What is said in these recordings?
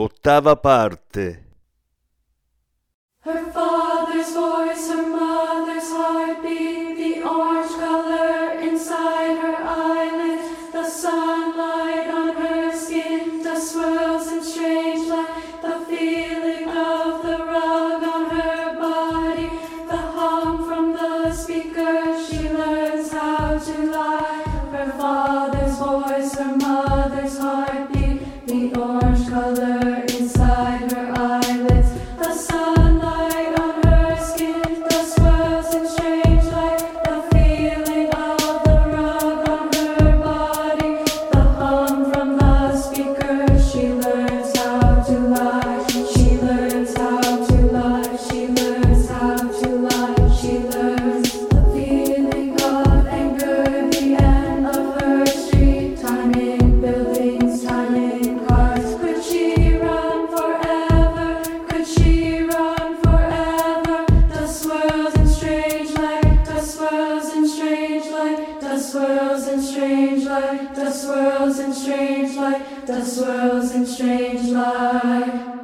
Ottava parte. Her father's voice, her mother's heartbeat, the orange color inside her eyelids, the sunlight swirls and strange light, the swirls in strange light, the swirls in strange light.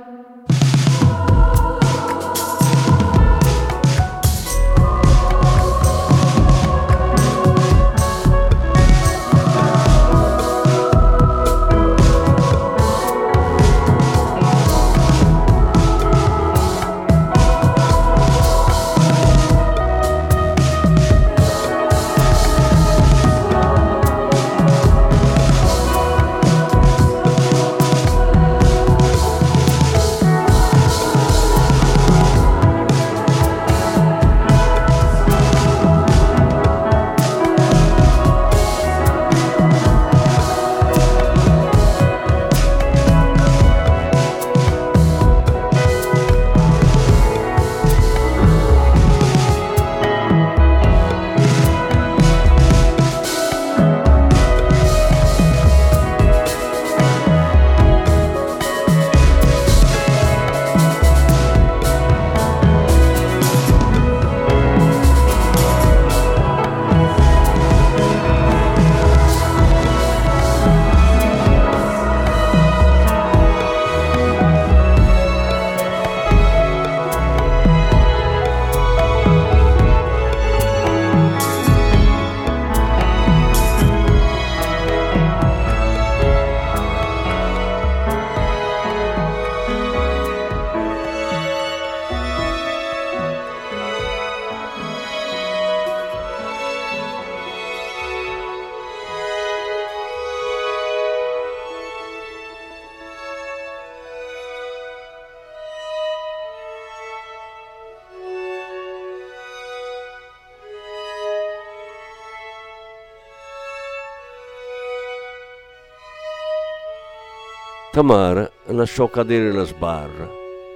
Tamara lasciò cadere la sbarra,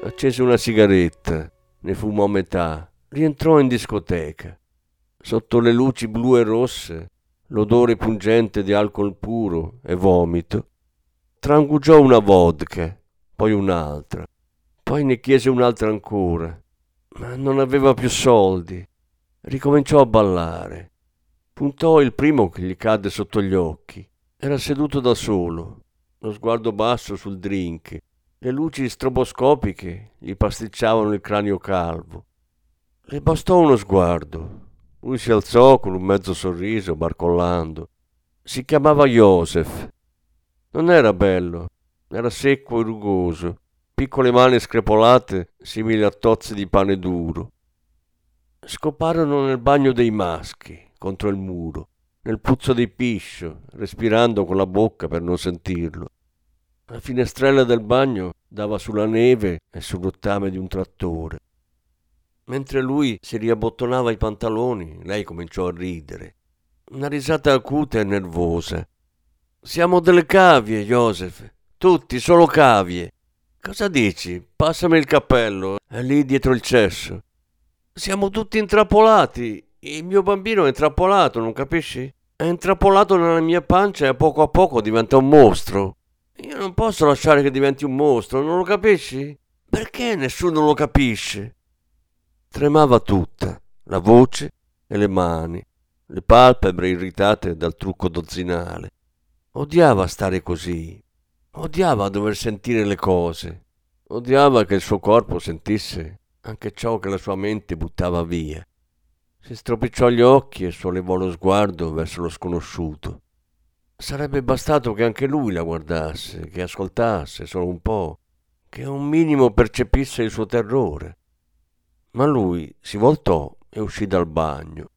accese una sigaretta, ne fumò metà, rientrò in discoteca. Sotto le luci blu e rosse, l'odore pungente di alcol puro e vomito, trangugiò una vodka, poi un'altra, poi ne chiese un'altra ancora, ma non aveva più soldi. Ricominciò a ballare. Puntò il primo che gli cadde sotto gli occhi. Era seduto da solo, lo sguardo basso sul drink. Le luci stroboscopiche gli pasticciavano il cranio calvo. Le bastò uno sguardo. Lui si alzò con un mezzo sorriso, barcollando. Si chiamava Joseph. Non era bello, era secco e rugoso, piccole mani screpolate simili a tozze di pane duro. Scoparono nel bagno dei maschi, contro il muro nel puzzo di piscio, respirando con la bocca per non sentirlo. La finestrella del bagno dava sulla neve e sul rottame di un trattore. Mentre lui si riabbottonava i pantaloni, lei cominciò a ridere. Una risata acuta e nervosa. Siamo delle cavie, Joseph. Tutti, solo cavie. Cosa dici? Passami il cappello, è lì dietro il cesso. Siamo tutti intrappolati. Il mio bambino è intrappolato, non capisci? È intrappolato nella mia pancia e a poco a poco diventa un mostro. Io non posso lasciare che diventi un mostro, non lo capisci? Perché nessuno lo capisce? Tremava tutta, la voce e le mani, le palpebre irritate dal trucco dozzinale. Odiava stare così, odiava dover sentire le cose, odiava che il suo corpo sentisse anche ciò che la sua mente buttava via. Si stropicciò gli occhi e sollevò lo sguardo verso lo sconosciuto. Sarebbe bastato che anche lui la guardasse, che ascoltasse solo un po', che un minimo percepisse il suo terrore. Ma lui si voltò e uscì dal bagno,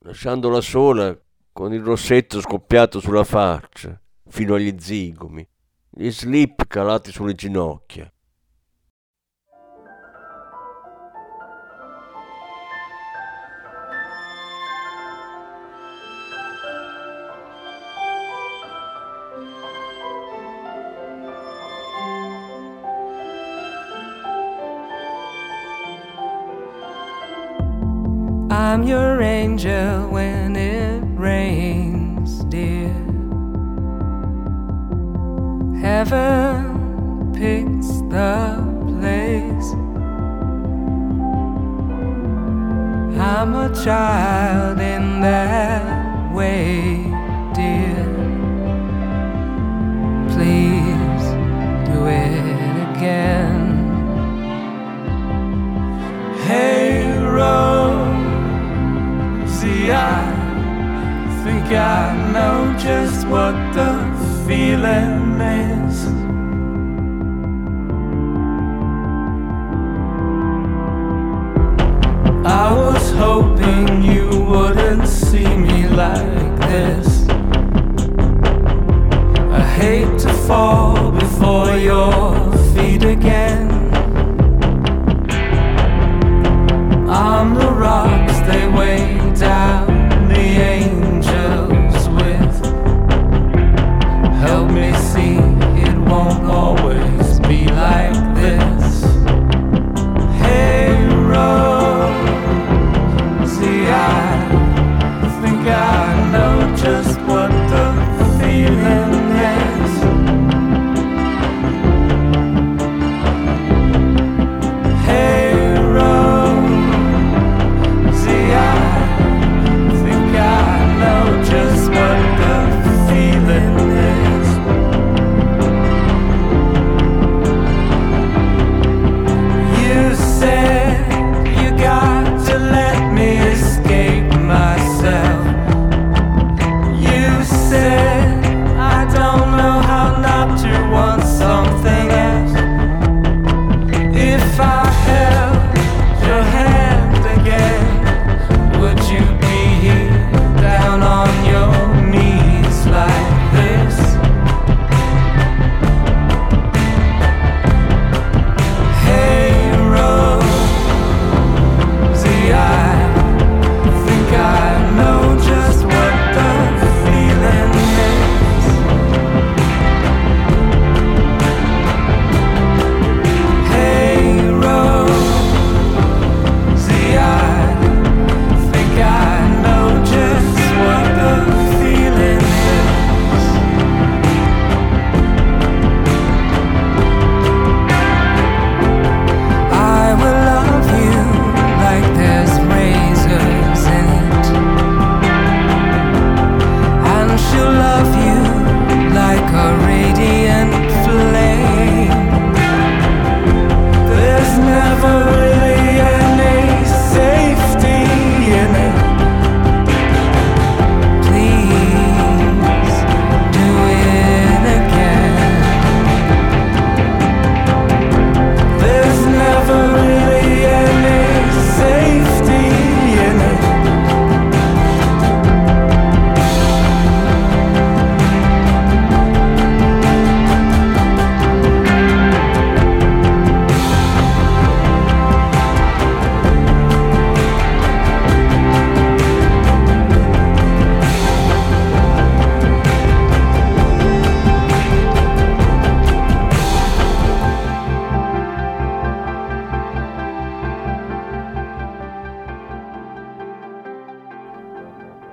lasciandola sola con il rossetto scoppiato sulla faccia, fino agli zigomi, gli slip calati sulle ginocchia. I'm your angel when it rains, dear. Heaven picks the place. I'm a child in that way, dear. Please do it again. Think I know just what the feeling is. I was hoping you wouldn't see me like this. I hate to fall before your feet again.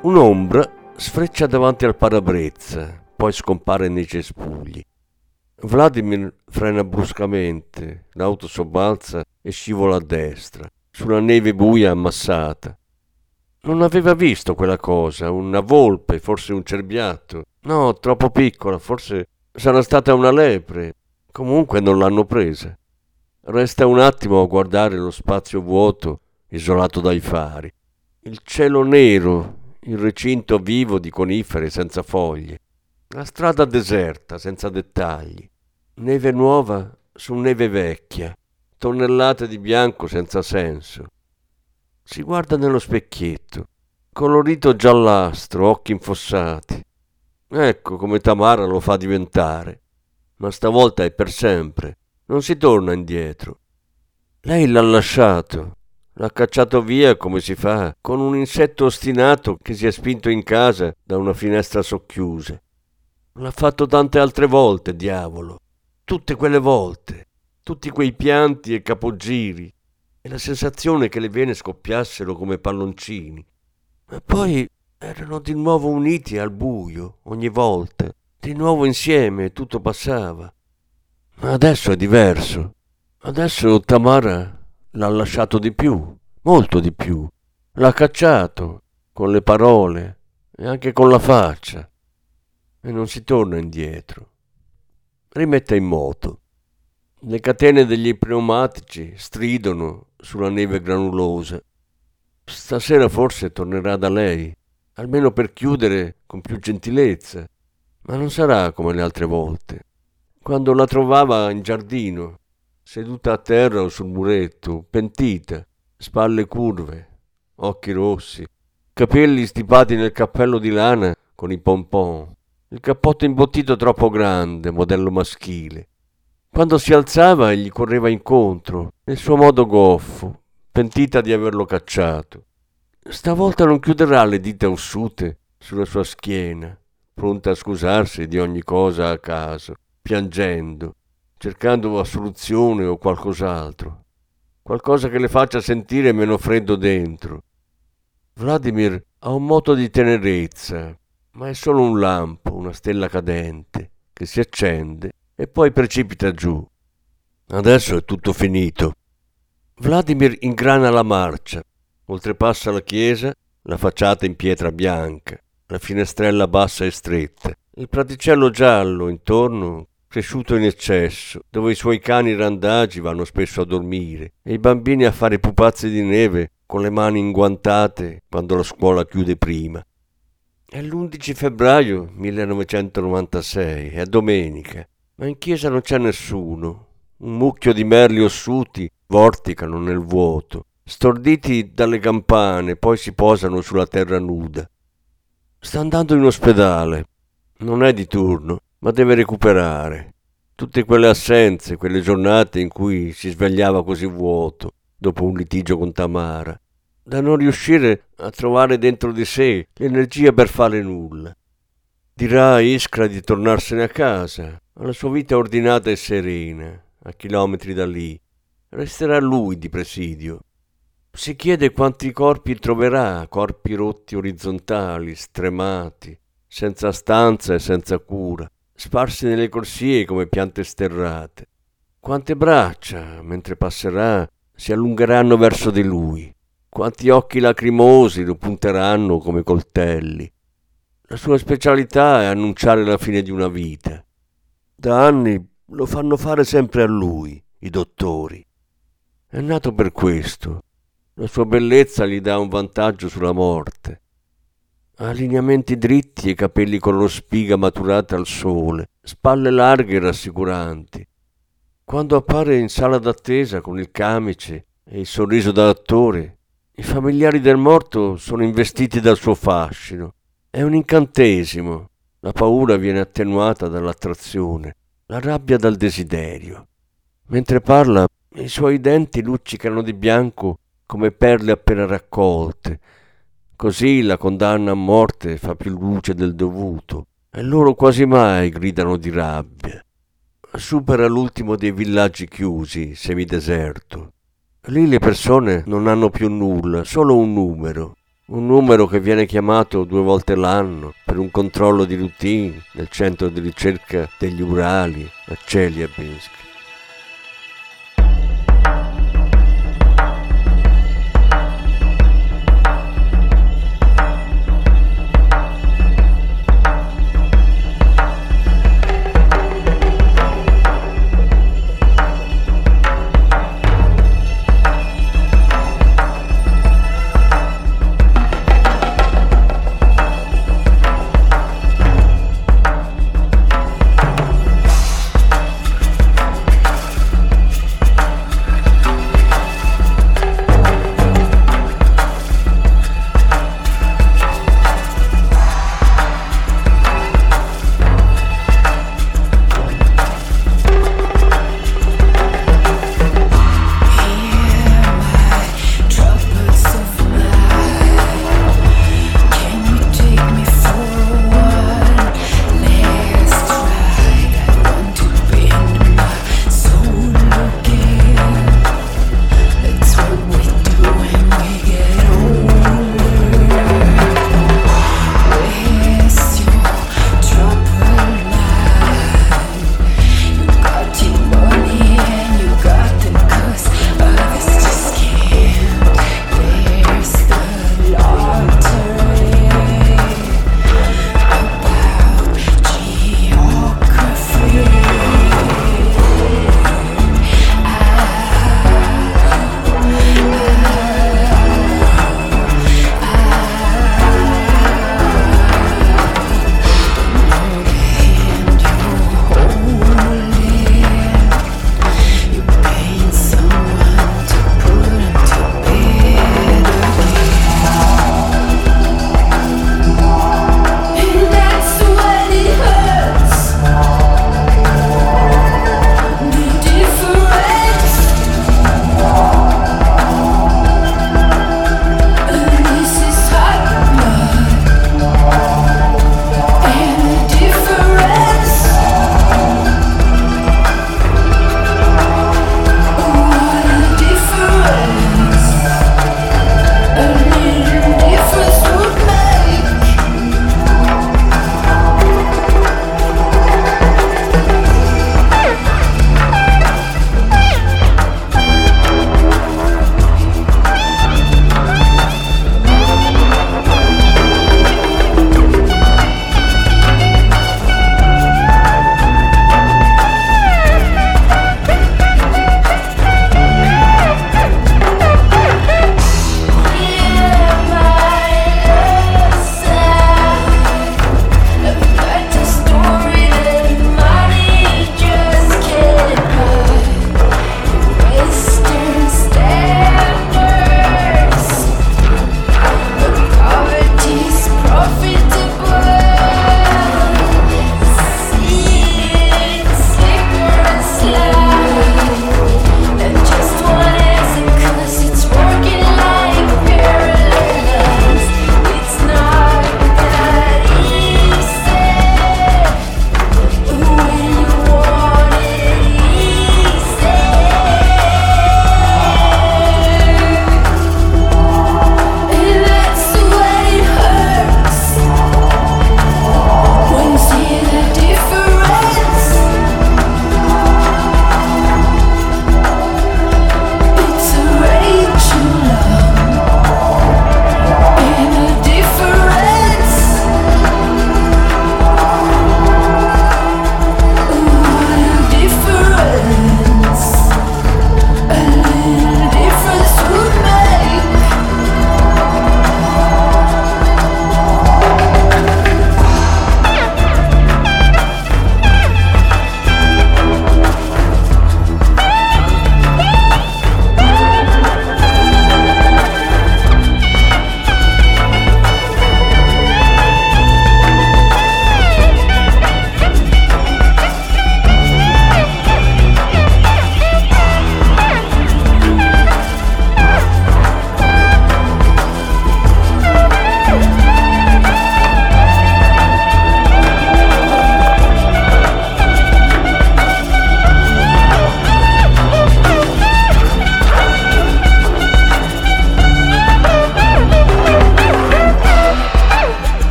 Un'ombra sfreccia davanti al parabrezza, poi scompare nei cespugli. Vladimir frena bruscamente, l'auto sobbalza e scivola a destra, sulla neve buia ammassata. Non aveva visto quella cosa, una volpe, forse un cerbiatto. No, troppo piccola, forse sarà stata una lepre. Comunque non l'hanno presa. Resta un attimo a guardare lo spazio vuoto, isolato dai fari. Il cielo nero, il recinto vivo di conifere senza foglie. La strada deserta, senza dettagli. Neve nuova su neve vecchia. Tonnellate di bianco senza senso. Si guarda nello specchietto. Colorito giallastro, occhi infossati. Ecco come Tamara lo fa diventare. Ma stavolta è per sempre. Non si torna indietro. Lei l'ha lasciato. L'ha cacciato via come si fa con un insetto ostinato che si è spinto in casa da una finestra socchiusa. L'ha fatto tante altre volte, diavolo. Tutte quelle volte. Tutti quei pianti e capogiri. E la sensazione che le vene scoppiassero come palloncini. Ma poi erano di nuovo uniti al buio, ogni volta. Di nuovo insieme tutto passava. Ma adesso è diverso. Adesso Tamara l'ha lasciato di più, molto di più. L'ha cacciato con le parole e anche con la faccia e non si torna indietro. Rimette in moto. Le catene degli pneumatici stridono sulla neve granulosa. Stasera forse tornerà da lei, almeno per chiudere con più gentilezza, ma non sarà come le altre volte. Quando la trovava in giardino, seduta a terra o sul muretto, pentita, spalle curve, occhi rossi, capelli stipati nel cappello di lana con i pompon, il cappotto imbottito troppo grande, modello maschile. Quando si alzava gli correva incontro, nel suo modo goffo, pentita di averlo cacciato. Stavolta non chiuderà le dita ossute sulla sua schiena, pronta a scusarsi di ogni cosa a caso, piangendo, cercando assoluzione o qualcos'altro, qualcosa che le faccia sentire meno freddo dentro. Vladimir ha un moto di tenerezza, ma è solo un lampo, una stella cadente, che si accende e poi precipita giù. Adesso è tutto finito. Vladimir ingrana la marcia, oltrepassa la chiesa, la facciata in pietra bianca, la finestrella bassa e stretta, il praticello giallo intorno cresciuto in eccesso, dove i suoi cani randagi vanno spesso a dormire e i bambini a fare pupazzi di neve con le mani inguantate quando la scuola chiude prima. È l'11 febbraio 1996, è domenica, ma in chiesa non c'è nessuno. Un mucchio di merli ossuti vorticano nel vuoto, storditi dalle campane, poi si posano sulla terra nuda. Sta andando in ospedale. Non è di turno, ma deve recuperare. Tutte quelle assenze, quelle giornate in cui si svegliava così vuoto, dopo un litigio con Tamara da non riuscire a trovare dentro di sé l'energia per fare nulla. Dirà a Iskra di tornarsene a casa, alla sua vita ordinata e serena, a chilometri da lì. Resterà lui di presidio. Si chiede quanti corpi troverà, corpi rotti orizzontali, stremati, senza stanza e senza cura, sparsi nelle corsie come piante sterrate. Quante braccia, mentre passerà, si allungheranno verso di lui quanti occhi lacrimosi lo punteranno come coltelli. La sua specialità è annunciare la fine di una vita. Da anni lo fanno fare sempre a lui, i dottori. È nato per questo. La sua bellezza gli dà un vantaggio sulla morte. Ha lineamenti dritti e capelli con lo spiga maturata al sole, spalle larghe e rassicuranti. Quando appare in sala d'attesa con il camice e il sorriso da attore, i familiari del morto sono investiti dal suo fascino. È un incantesimo. La paura viene attenuata dall'attrazione, la rabbia dal desiderio. Mentre parla, i suoi denti luccicano di bianco come perle appena raccolte. Così la condanna a morte fa più luce del dovuto e loro quasi mai gridano di rabbia. Supera l'ultimo dei villaggi chiusi, semideserto. Lì le persone non hanno più nulla, solo un numero. un numero che viene chiamato due volte l'anno per un controllo di routine nel centro di ricerca degli Urali a Chelyabinsk.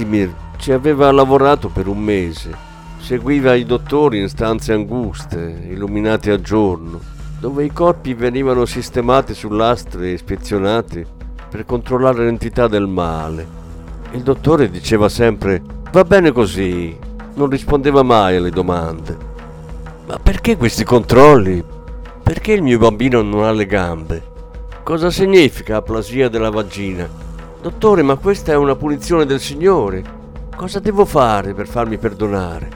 Vladimir ci aveva lavorato per un mese. Seguiva i dottori in stanze anguste, illuminate a giorno, dove i corpi venivano sistemati su lastre e ispezionati per controllare l'entità del male. Il dottore diceva sempre va bene così, non rispondeva mai alle domande. Ma perché questi controlli? Perché il mio bambino non ha le gambe? Cosa significa aplasia della vagina? Dottore, ma questa è una punizione del Signore. Cosa devo fare per farmi perdonare?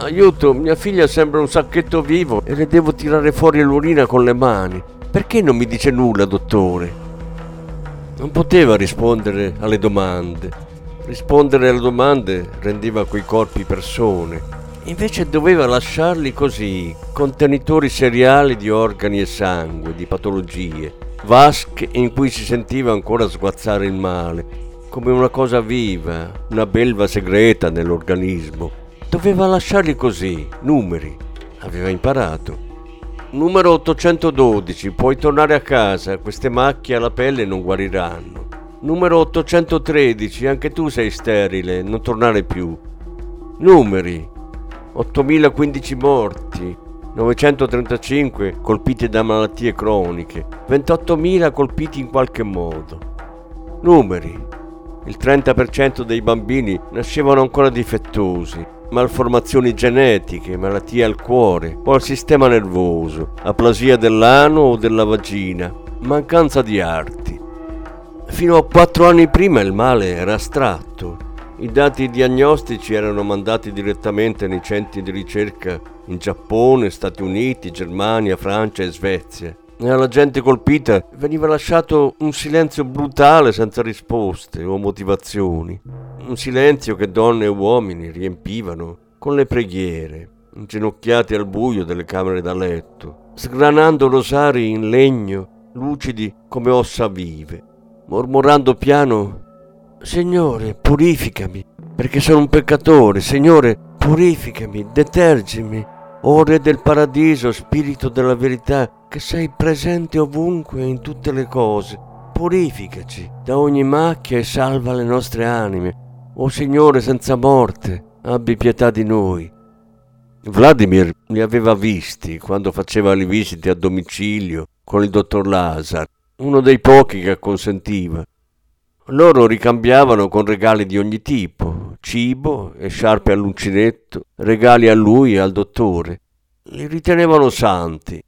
Aiuto, mia figlia sembra un sacchetto vivo e le devo tirare fuori l'urina con le mani. Perché non mi dice nulla, dottore? Non poteva rispondere alle domande. Rispondere alle domande rendeva quei corpi persone. Invece doveva lasciarli così, contenitori seriali di organi e sangue, di patologie vasche in cui si sentiva ancora sguazzare il male, come una cosa viva, una belva segreta nell'organismo. Doveva lasciarli così, numeri. Aveva imparato. Numero 812, puoi tornare a casa, queste macchie alla pelle non guariranno. Numero 813, anche tu sei sterile, non tornare più. Numeri 8015 morti, 935 colpiti da malattie croniche, 28.000 colpiti in qualche modo. Numeri. Il 30% dei bambini nascevano ancora difettosi, malformazioni genetiche, malattie al cuore o al sistema nervoso, aplasia dell'ano o della vagina, mancanza di arti. Fino a quattro anni prima il male era astratto. I dati diagnostici erano mandati direttamente nei centri di ricerca in Giappone, Stati Uniti, Germania, Francia e Svezia. E alla gente colpita veniva lasciato un silenzio brutale senza risposte o motivazioni. Un silenzio che donne e uomini riempivano con le preghiere, inginocchiati al buio delle camere da letto, sgranando rosari in legno, lucidi come ossa vive, mormorando piano Signore, purificami, perché sono un peccatore. Signore, purificami, detergimi. O Re del Paradiso, Spirito della verità, che sei presente ovunque in tutte le cose, purificaci da ogni macchia e salva le nostre anime. O Signore senza morte, abbi pietà di noi. Vladimir li aveva visti quando faceva le visite a domicilio con il dottor Lazar, uno dei pochi che consentiva. Loro ricambiavano con regali di ogni tipo, cibo e sciarpe all'uncinetto, regali a lui e al dottore. Li ritenevano santi.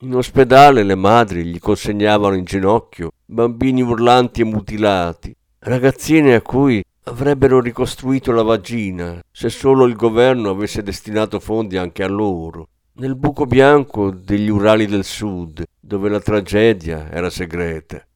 In ospedale le madri gli consegnavano in ginocchio bambini urlanti e mutilati, ragazzine a cui avrebbero ricostruito la vagina se solo il governo avesse destinato fondi anche a loro, nel buco bianco degli Urali del Sud, dove la tragedia era segreta.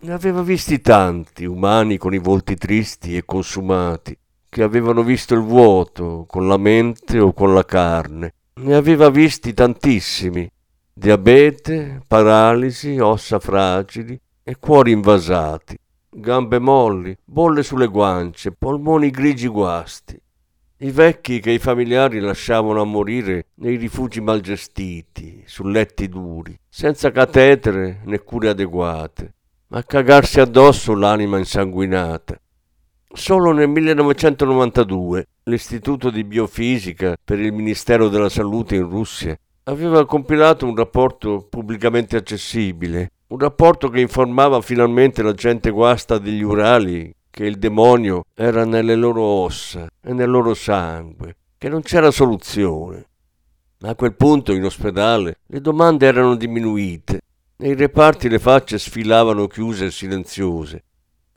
Ne aveva visti tanti, umani con i volti tristi e consumati, che avevano visto il vuoto con la mente o con la carne. Ne aveva visti tantissimi, diabete, paralisi, ossa fragili e cuori invasati, gambe molli, bolle sulle guance, polmoni grigi guasti. I vecchi che i familiari lasciavano a morire nei rifugi malgestiti, su letti duri, senza catetere né cure adeguate a cagarsi addosso l'anima insanguinata. Solo nel 1992 l'Istituto di Biofisica per il Ministero della Salute in Russia aveva compilato un rapporto pubblicamente accessibile, un rapporto che informava finalmente la gente guasta degli Urali che il demonio era nelle loro ossa e nel loro sangue, che non c'era soluzione. A quel punto in ospedale le domande erano diminuite nei reparti le facce sfilavano chiuse e silenziose.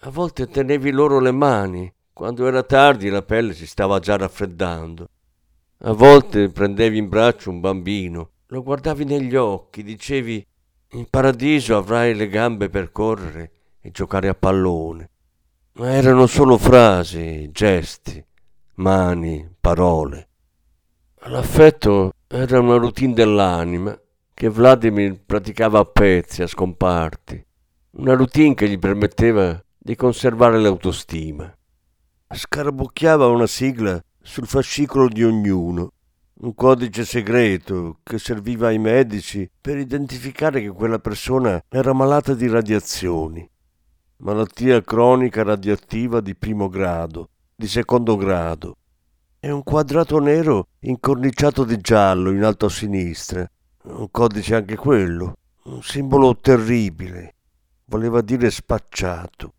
A volte tenevi loro le mani. Quando era tardi la pelle si stava già raffreddando. A volte prendevi in braccio un bambino, lo guardavi negli occhi, dicevi in paradiso avrai le gambe per correre e giocare a pallone. Ma erano solo frasi, gesti, mani, parole. L'affetto era una routine dell'anima che Vladimir praticava a pezzi, a scomparti, una routine che gli permetteva di conservare l'autostima. Scarabocchiava una sigla sul fascicolo di ognuno, un codice segreto che serviva ai medici per identificare che quella persona era malata di radiazioni. malattia cronica radioattiva di primo grado, di secondo grado, e un quadrato nero incorniciato di giallo in alto a sinistra, un codice anche quello, un simbolo terribile, voleva dire spacciato.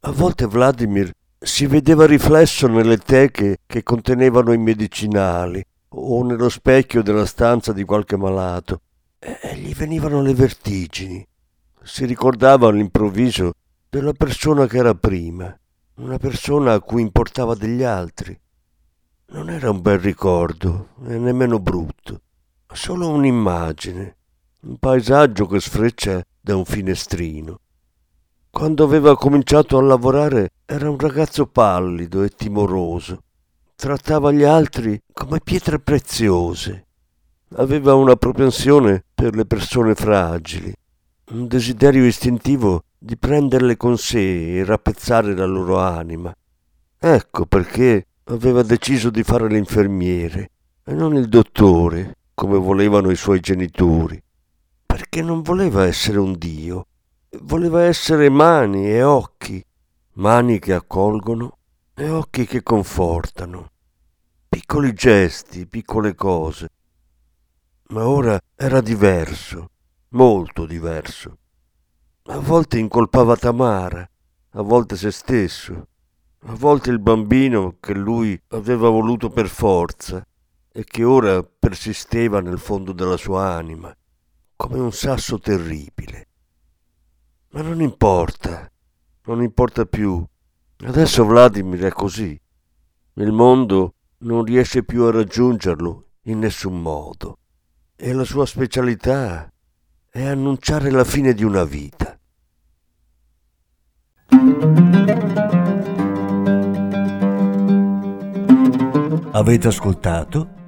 A volte Vladimir si vedeva riflesso nelle teche che contenevano i medicinali o nello specchio della stanza di qualche malato e gli venivano le vertigini. Si ricordava all'improvviso della persona che era prima, una persona a cui importava degli altri. Non era un bel ricordo e nemmeno brutto, solo un'immagine, un paesaggio che sfreccia da un finestrino. Quando aveva cominciato a lavorare era un ragazzo pallido e timoroso. Trattava gli altri come pietre preziose. Aveva una propensione per le persone fragili, un desiderio istintivo di prenderle con sé e rappezzare la loro anima. Ecco perché aveva deciso di fare l'infermiere e non il dottore, come volevano i suoi genitori, perché non voleva essere un dio, voleva essere mani e occhi, mani che accolgono e occhi che confortano. Piccoli gesti, piccole cose. Ma ora era diverso, molto diverso. A volte incolpava Tamara, a volte se stesso, a volte il bambino che lui aveva voluto per forza e che ora persisteva nel fondo della sua anima, come un sasso terribile. Ma non importa, non importa più. Adesso Vladimir è così. Il mondo non riesce più a raggiungerlo in nessun modo. E la sua specialità è annunciare la fine di una vita. Avete ascoltato